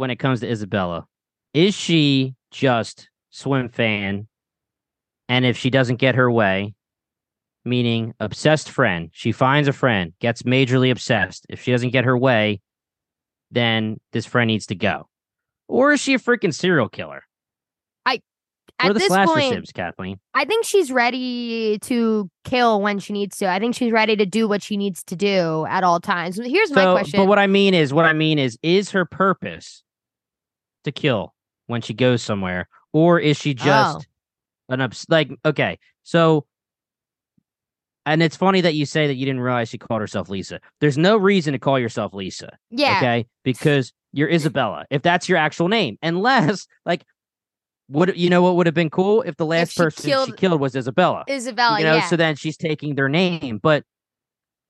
when it comes to Isabella. Is she just Swimfan? And if she doesn't get her way, meaning obsessed friend, she finds a friend, gets majorly obsessed. If she doesn't get her way, then this friend needs to go. Or is she a freaking serial killer? I at this slasher point, sibs, Kathleen? I think she's ready to kill when she needs to. I think she's ready to do what she needs to do at all times. Here's my question. but what I mean is, what I mean is, is her purpose to kill when she goes somewhere, or is she just Oh. an obs- like? Okay, so, and it's funny that you say that you didn't realize she called herself Lisa. There's no reason to call yourself Lisa, yeah. okay? Because you're Isabella, if that's your actual name, unless like, would you know what would have been cool if the last she person she killed- killed was Isabella? Isabella, you know, yeah. so then she's taking their name. But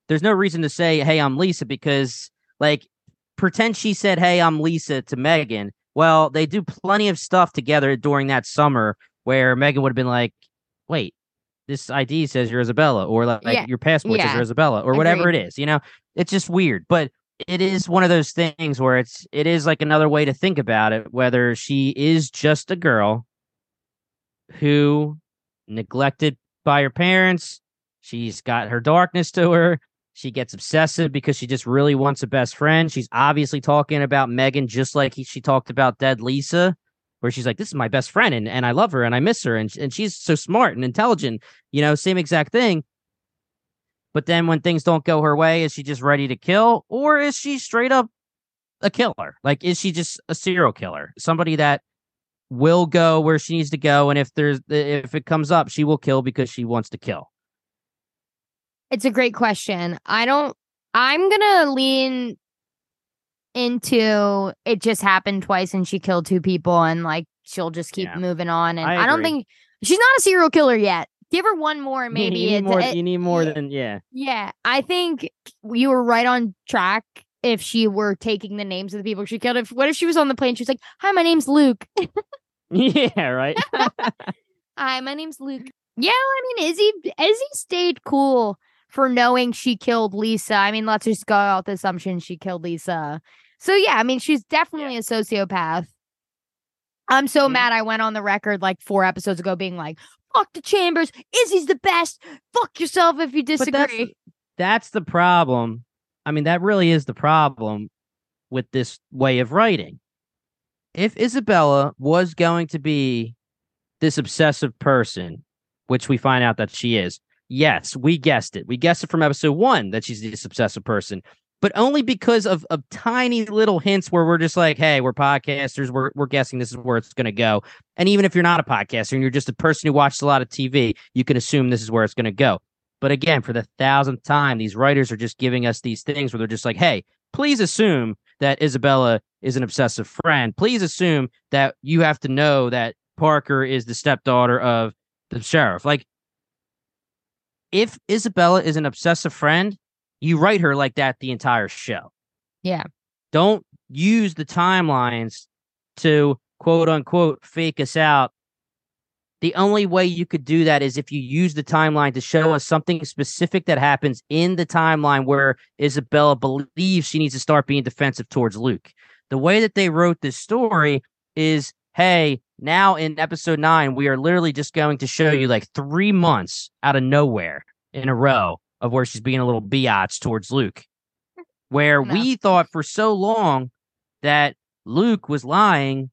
there's no reason to say, "Hey, I'm Lisa," because like pretend she said, "Hey, I'm Lisa" to Megan. Well, they do plenty of stuff together during that summer where Megan would have been like, "Wait, this ID says you're Isabella," or like Yeah, your passport says you're Isabella, or whatever it is. You know, it's just weird, but. It is one of those things where it's it is like another way to think about it whether she is just a girl who neglected by her parents. She's got her darkness to her. She gets obsessive because she just really wants a best friend. She's obviously talking about Megan just like he, she talked about dead Lisa, where she's like, "This is my best friend, and, and I love her, and I miss her, and and she's so smart and intelligent." You know, same exact thing. But then when things don't go her way, is she just ready to kill, or is she straight up a killer? Like, is she just a serial killer? Somebody that will go where she needs to go, and if there's if it comes up, she will kill because she wants to kill. It's a great question. I don't. I'm gonna lean into it. Just happened twice, and she killed two people, and like she'll just keep Yeah. moving on. And I I, don't think she's not a serial killer yet. Give her one more, maybe you need more. it- you need more yeah. than yeah. Yeah, I think you were right on track. If she were taking the names of the people she killed, if what if she was on the plane? She was like, "Hi, my name's Luke. Yeah, right. Hi, my name's Luke." Yeah, I mean, Izzy Izzy stayed cool for knowing she killed Lisa. I mean, let's just go out the assumption she killed Lisa. So yeah, I mean, she's definitely a sociopath. I'm so Mhm. mad. I went on the record like four episodes ago, being like, "Fuck the Chambers. Izzy's the best. Fuck yourself if you disagree." that's that's the problem. I mean, that really is the problem with this way of writing. If Isabella was going to be this obsessive person, which we find out that she is, yes, we guessed it. We guessed it from episode one that she's this obsessive person, but only because of, of tiny little hints where we're just like, hey, we're podcasters, we're, we're guessing this is where it's going to go. And even if you're not a podcaster and you're just a person who watches a lot of TV, you can assume this is where it's going to go. But again, for the thousandth time, these writers are just giving us these things where they're just like, hey, please assume that Isabella is an obsessive friend. Please assume that you have to know that Parker is the stepdaughter of the sheriff. Like, if Isabella is an obsessive friend, you write her like that the entire show. Yeah. Don't use the timelines to quote unquote fake us out. The only way you could do that is if you use the timeline to show us something specific that happens in the timeline where Isabella believes she needs to start being defensive towards Luke. The way that they wrote this story is hey, now in episode nine, we are literally just going to show you like three months out of nowhere in a row of where she's being a little biatch towards Luke. Where No. we thought for so long that Luke was lying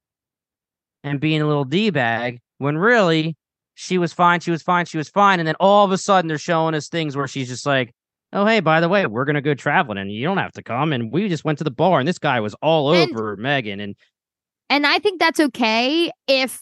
and being a little D bag when really she was fine, she was fine, she was fine. And then all of a sudden they're showing us things where she's just like, oh, hey, by the way, we're going to go traveling and you don't have to come. And we just went to the bar and this guy was all And- over Megan. And And I think that's okay if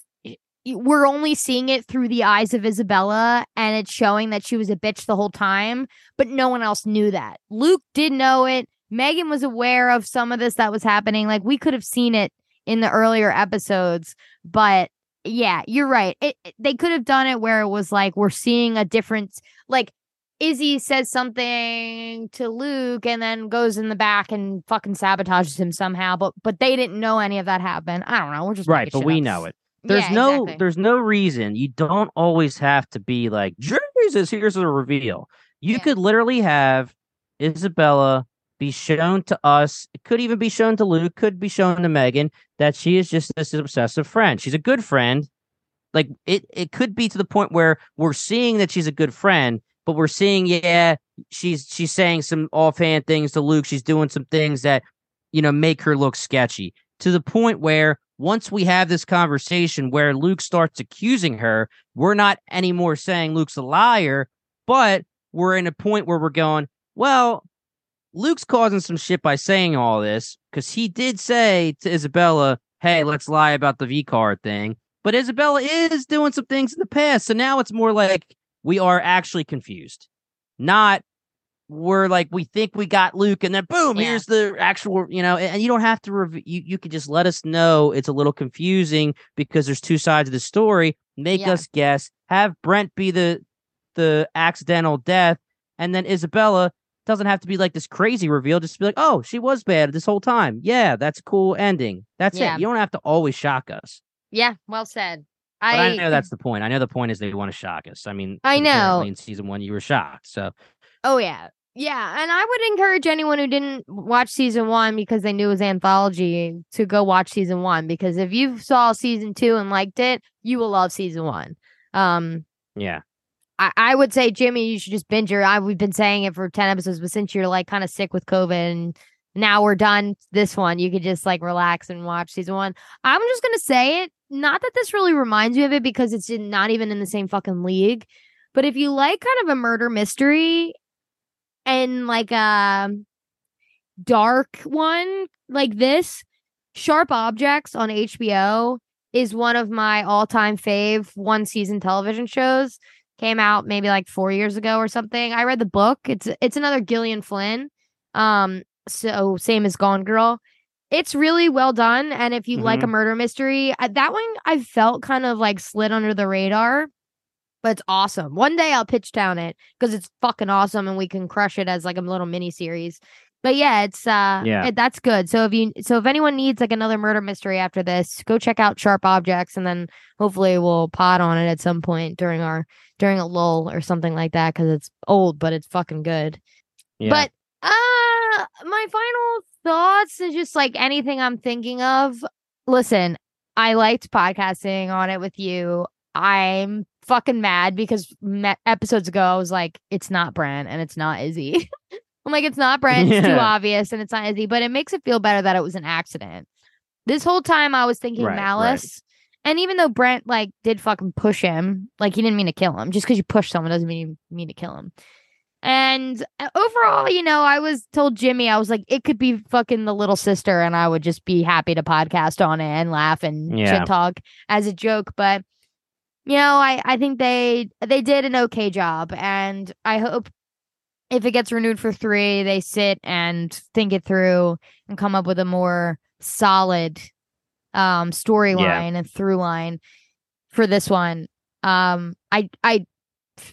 we're only seeing it through the eyes of Isabella and it's showing that she was a bitch the whole time, but no one else knew that. Luke did know it. Megan was aware of some of this that was happening. Like we could have seen it in the earlier episodes, but yeah, you're right. It, it- they could have done it where it was like we're seeing a difference. Like Izzy says something to Luke and then goes in the back and fucking sabotages him somehow, but but they didn't know any of that happened. I don't know. We're just right, but we up. know it. There's Yeah, no exactly. there's no reason. You don't always have to be like, Jesus, here's a reveal. You Yeah. could literally have Isabella be shown to us. It could even be shown to Luke, could be shown to Megan that she is just this obsessive friend. She's a good friend. Like it it could be to the point where we're seeing that she's a good friend, but we're seeing, yeah, she's she's saying some offhand things to Luke. She's doing some things that, you know, make her look sketchy. To the point where once we have this conversation where Luke starts accusing her, we're not anymore saying Luke's a liar, but we're in a point where we're going, well, Luke's causing some shit by saying all this because he did say to Isabella, hey, let's lie about the V card thing. But Isabella is doing some things in the past. So now it's more like we are actually confused, not we're like we think we got Luke, and then boom, Yeah. here's the actual, you know. And you don't have to rev- you you could just let us know it's a little confusing because there's two sides of the story. Make Yeah. us guess. Have Brent be the the accidental death, and then Isabella doesn't have to be like this crazy reveal. Just be like, oh, she was bad this whole time. Yeah, that's a cool ending. That's Yeah. it. You don't have to always shock us. Yeah, well said. But I, know that's the point. I know the point is they want to shock us. I mean, I know. In season one, you were shocked. So Oh yeah. Yeah, and I would encourage anyone who didn't watch season 1 because they knew it was anthology to go watch season 1 because if you saw season 2 and liked it, you will love season 1. Um yeah, I, I would say, Jimmy, you should just binge your. I, we've been saying it for 10 episodes, but since you're like kind of sick with COVID and now we're done this one, you could just like relax and watch season one. I'm just to say it. Not that this really reminds me of it because it's not even in the same fucking league. But if you like kind of a murder mystery and like a dark one like this, Sharp Objects on HBO is one of my all-time fave one season television shows. Came out maybe like 4 years ago or something. I read the book. It's it's another Gillian Flynn. Um so same as Gone Girl. It's really well done and if you mm-hmm. like a murder mystery, that one I felt kind of like slid under the radar but it's awesome. One day I'll pitch down it because it's fucking awesome and we can crush it as like a little mini series. But yeah, it's uh yeah. It, that's good. So if you so if anyone needs like another murder mystery after this, go check out Sharp Objects and then hopefully we'll pod on it at some point during our during a lull or something like that cuz it's old but it's fucking good. Yeah. But uh my final thoughts is just like anything I'm thinking of. Listen, I liked podcasting on it with you. I'm fucking mad because me- episodes ago I was like, it's not Brent and it's not Izzy. I'm like, it's not Brent, it's yeah. too obvious, and it's not Izzy, but it makes it feel better that it was an accident. This whole time I was thinking right, malice. Right. And even though Brent like did fucking push him, like he didn't mean to kill him. Just because you push someone doesn't mean you mean to kill him. And uh, overall, you know, I was told Jimmy, I was like, it could be fucking the little sister, and I would just be happy to podcast on it and laugh and yeah. shit talk as a joke. But you know, I I think they they did an okay job, and I hope if it gets renewed for three, they sit and think it through and come up with a more solid um storyline yeah. and through line for this one. Um, I I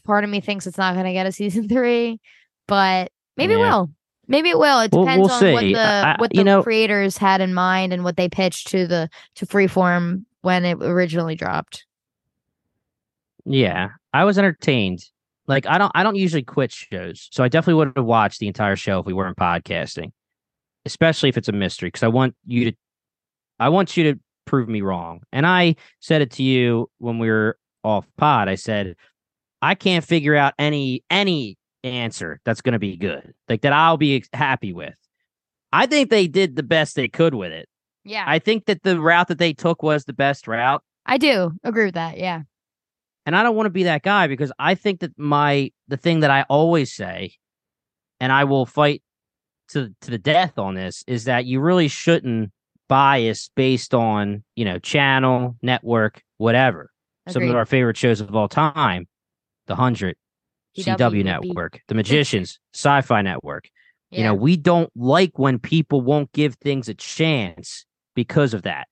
part of me thinks it's not going to get a season three, but maybe yeah. it will. Maybe it will. It depends we'll, we'll on see. what the I, what the you know, creators had in mind and what they pitched to the to Freeform when it originally dropped. Yeah, I was entertained. Like I don't I don't usually quit shows, so I definitely would have watched the entire show if we weren't podcasting, especially if it's a mystery. Because I want you to, I want you to prove me wrong. And I said it to you when we were off pod. I said I can't figure out any any answer that's going to be good, like that I'll be happy with. I think they did the best they could with it. Yeah, I think that the route that they took was the best route. I do agree with that. Yeah. And I don't want to be that guy because I think that my the thing that I always say, and I will fight to to the death on this, is that you really shouldn't bias based on, you know, channel, network, whatever. Agreed. Some of our favorite shows of all time, The Hundred, CW Network, The Magicians, Sci Fi Network. Yeah. You know, we don't like when people won't give things a chance because of that.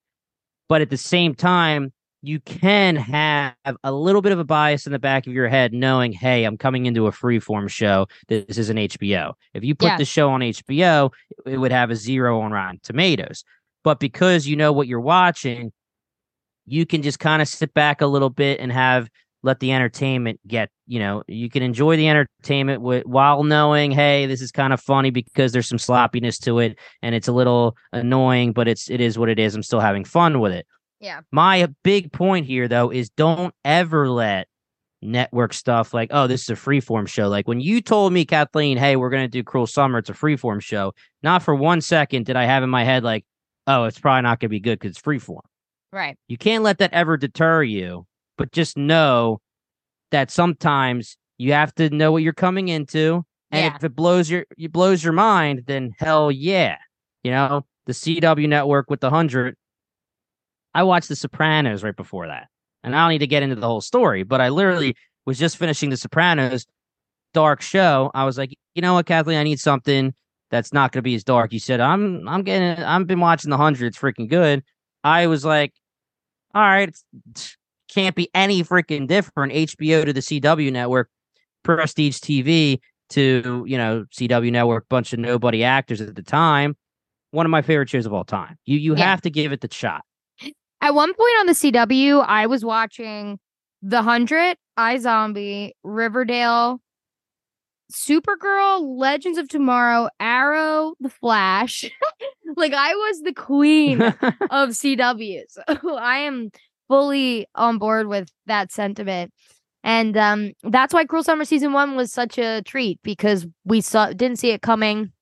But at the same time, you can have a little bit of a bias in the back of your head knowing hey i'm coming into a freeform show this is an hbo if you put yeah. the show on hbo it would have a zero on rotten tomatoes but because you know what you're watching you can just kind of sit back a little bit and have let the entertainment get you know you can enjoy the entertainment with, while knowing hey this is kind of funny because there's some sloppiness to it and it's a little annoying but it's it is what it is i'm still having fun with it yeah. My big point here though is don't ever let network stuff like, oh, this is a freeform show. Like when you told me, Kathleen, hey, we're gonna do Cruel Summer, it's a freeform show. Not for one second did I have in my head like, oh, it's probably not gonna be good because it's freeform. Right. You can't let that ever deter you, but just know that sometimes you have to know what you're coming into. And yeah. if it blows your you blows your mind, then hell yeah. You know, the CW network with the hundred I watched The Sopranos right before that. And I don't need to get into the whole story, but I literally was just finishing The Sopranos dark show. I was like, you know what, Kathleen, I need something that's not going to be as dark. You said, I'm, I'm getting, I've been watching The Hundred. It's freaking good. I was like, all right, can't be any freaking different. HBO to the CW network, Prestige TV to, you know, CW network, bunch of nobody actors at the time. One of my favorite shows of all time. You, you yeah. have to give it the shot. At one point on the CW, I was watching The Hundred, iZombie, Riverdale, Supergirl, Legends of Tomorrow, Arrow, The Flash. like I was the queen of CW. So I am fully on board with that sentiment. And um, that's why Cruel Summer season one was such a treat because we saw didn't see it coming,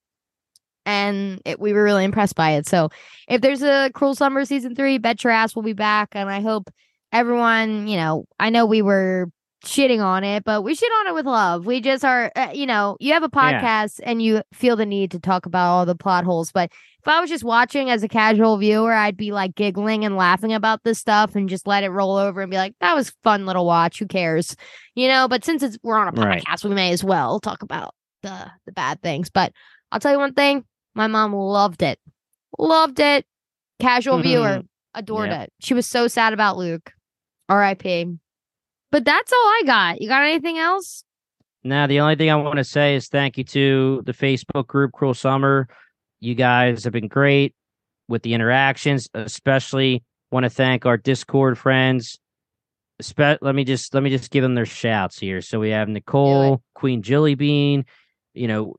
and it, we were really impressed by it. So if there's a Cruel Summer season three, bet your ass we'll be back, and I hope everyone, you know, I know we were shitting on it, but we shit on it with love. We just are, uh, you know, you have a podcast yeah. and you feel the need to talk about all the plot holes. But if I was just watching as a casual viewer, I'd be like giggling and laughing about this stuff and just let it roll over and be like, that was fun little watch. Who cares? You know, but since it's we're on a podcast, right. we may as well talk about the the bad things. But I'll tell you one thing, my mom loved it. Loved it. Casual mm-hmm. viewer, adored yep. it. She was so sad about Luke. R.I.P. But that's all I got. You got anything else? Now, the only thing I want to say is thank you to the Facebook group Cruel Summer. You guys have been great with the interactions, especially want to thank our Discord friends. Spe- let me just let me just give them their shouts here. So we have Nicole, Queen Jilly Bean. You know,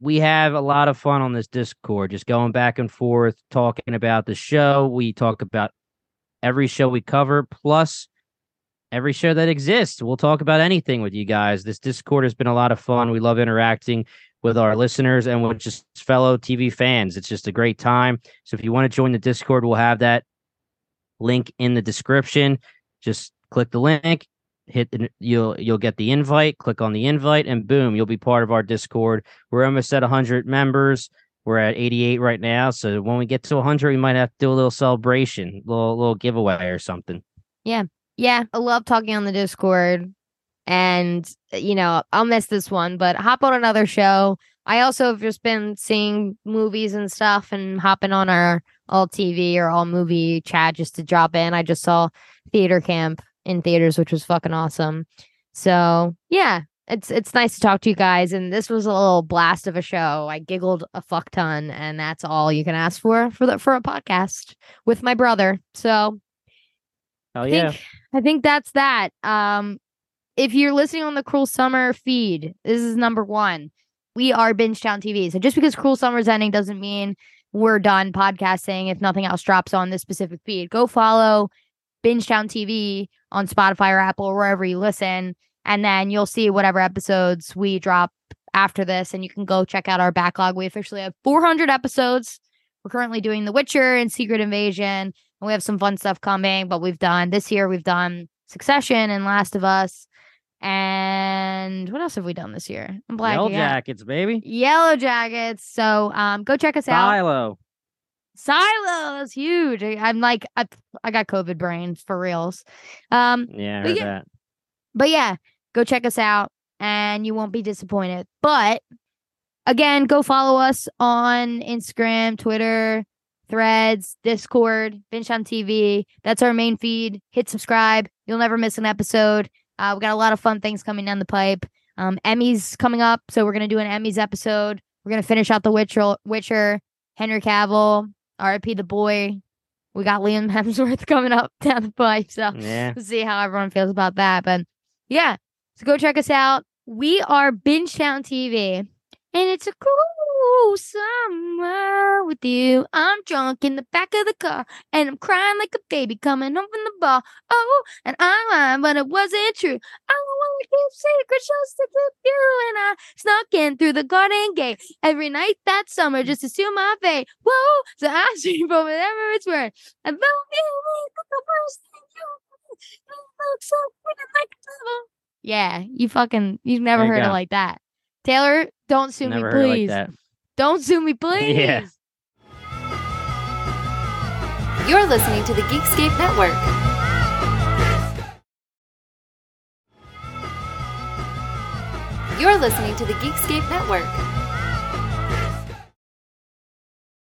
we have a lot of fun on this Discord, just going back and forth, talking about the show. We talk about every show we cover, plus every show that exists. We'll talk about anything with you guys. This Discord has been a lot of fun. We love interacting with our listeners and with just fellow TV fans. It's just a great time. So if you want to join the Discord, we'll have that link in the description. Just click the link, hit the, you'll you'll get the invite, click on the invite and boom, you'll be part of our Discord. We're almost at 100 members. We're at 88 right now, so when we get to 100, we might have to do a little celebration, little little giveaway or something. Yeah. Yeah, I love talking on the Discord. And, uh, you know, I'll miss this one, but hop on another show. I also have just been seeing movies and stuff and hopping on our all TV or all movie chat just to drop in. I just saw Theater Camp in theaters, which was fucking awesome. So, yeah, it's it's nice to talk to you guys and this was a little blast of a show i giggled a fuck ton and that's all you can ask for for the for a podcast with my brother so oh yeah think, I think that's that. Um, if you're listening on the Cruel Summer feed, this is number one. We are Bingetown TV. So just because Cruel Summer's ending doesn't mean we're done podcasting if nothing else drops on this specific feed. Go follow Bingetown TV on Spotify or Apple or wherever you listen, and then you'll see whatever episodes we drop after this, and you can go check out our backlog. We officially have 400 episodes. We're currently doing The Witcher and Secret Invasion and we have some fun stuff coming. But we've done this year, we've done Succession and Last of Us. And what else have we done this year? I'm black. Yellow Jackets, baby. Yellow Jackets. So um, go check us out. Silo. Silo that's huge. I'm like, I, I got COVID brain for reals. Um, yeah, but yeah, that. but yeah, go check us out, and you won't be disappointed. But again, go follow us on Instagram, Twitter, Threads, Discord, Bingetown TV. That's our main feed. Hit subscribe. You'll never miss an episode. Uh, we got a lot of fun things coming down the pipe. Um, Emmys coming up, so we're gonna do an Emmys episode. We're gonna finish out the Witcher, Witcher, Henry Cavill, R.I.P. the boy. We got Liam Hemsworth coming up down the pipe, so yeah. we'll see how everyone feels about that. But yeah, so go check us out. We are Bingetown TV, and it's a cool Oh, somewhere with you. I'm drunk in the back of the car and I'm crying like a baby coming home from the bar. Oh, and I lied, but it wasn't true. I want to keep secrets just to keep you. And I snuck in through the garden gate every night that summer just to seal my fate. Whoa, so I see for whatever it's worth. And though you the first thing you look so pretty like devil. Yeah, you fucking, you've never you heard go. it like that. Taylor, don't sue Never me, please. Like don't sue me, please. Yeah. You're listening to the Geekscape Network. You're listening to the Geekscape Network.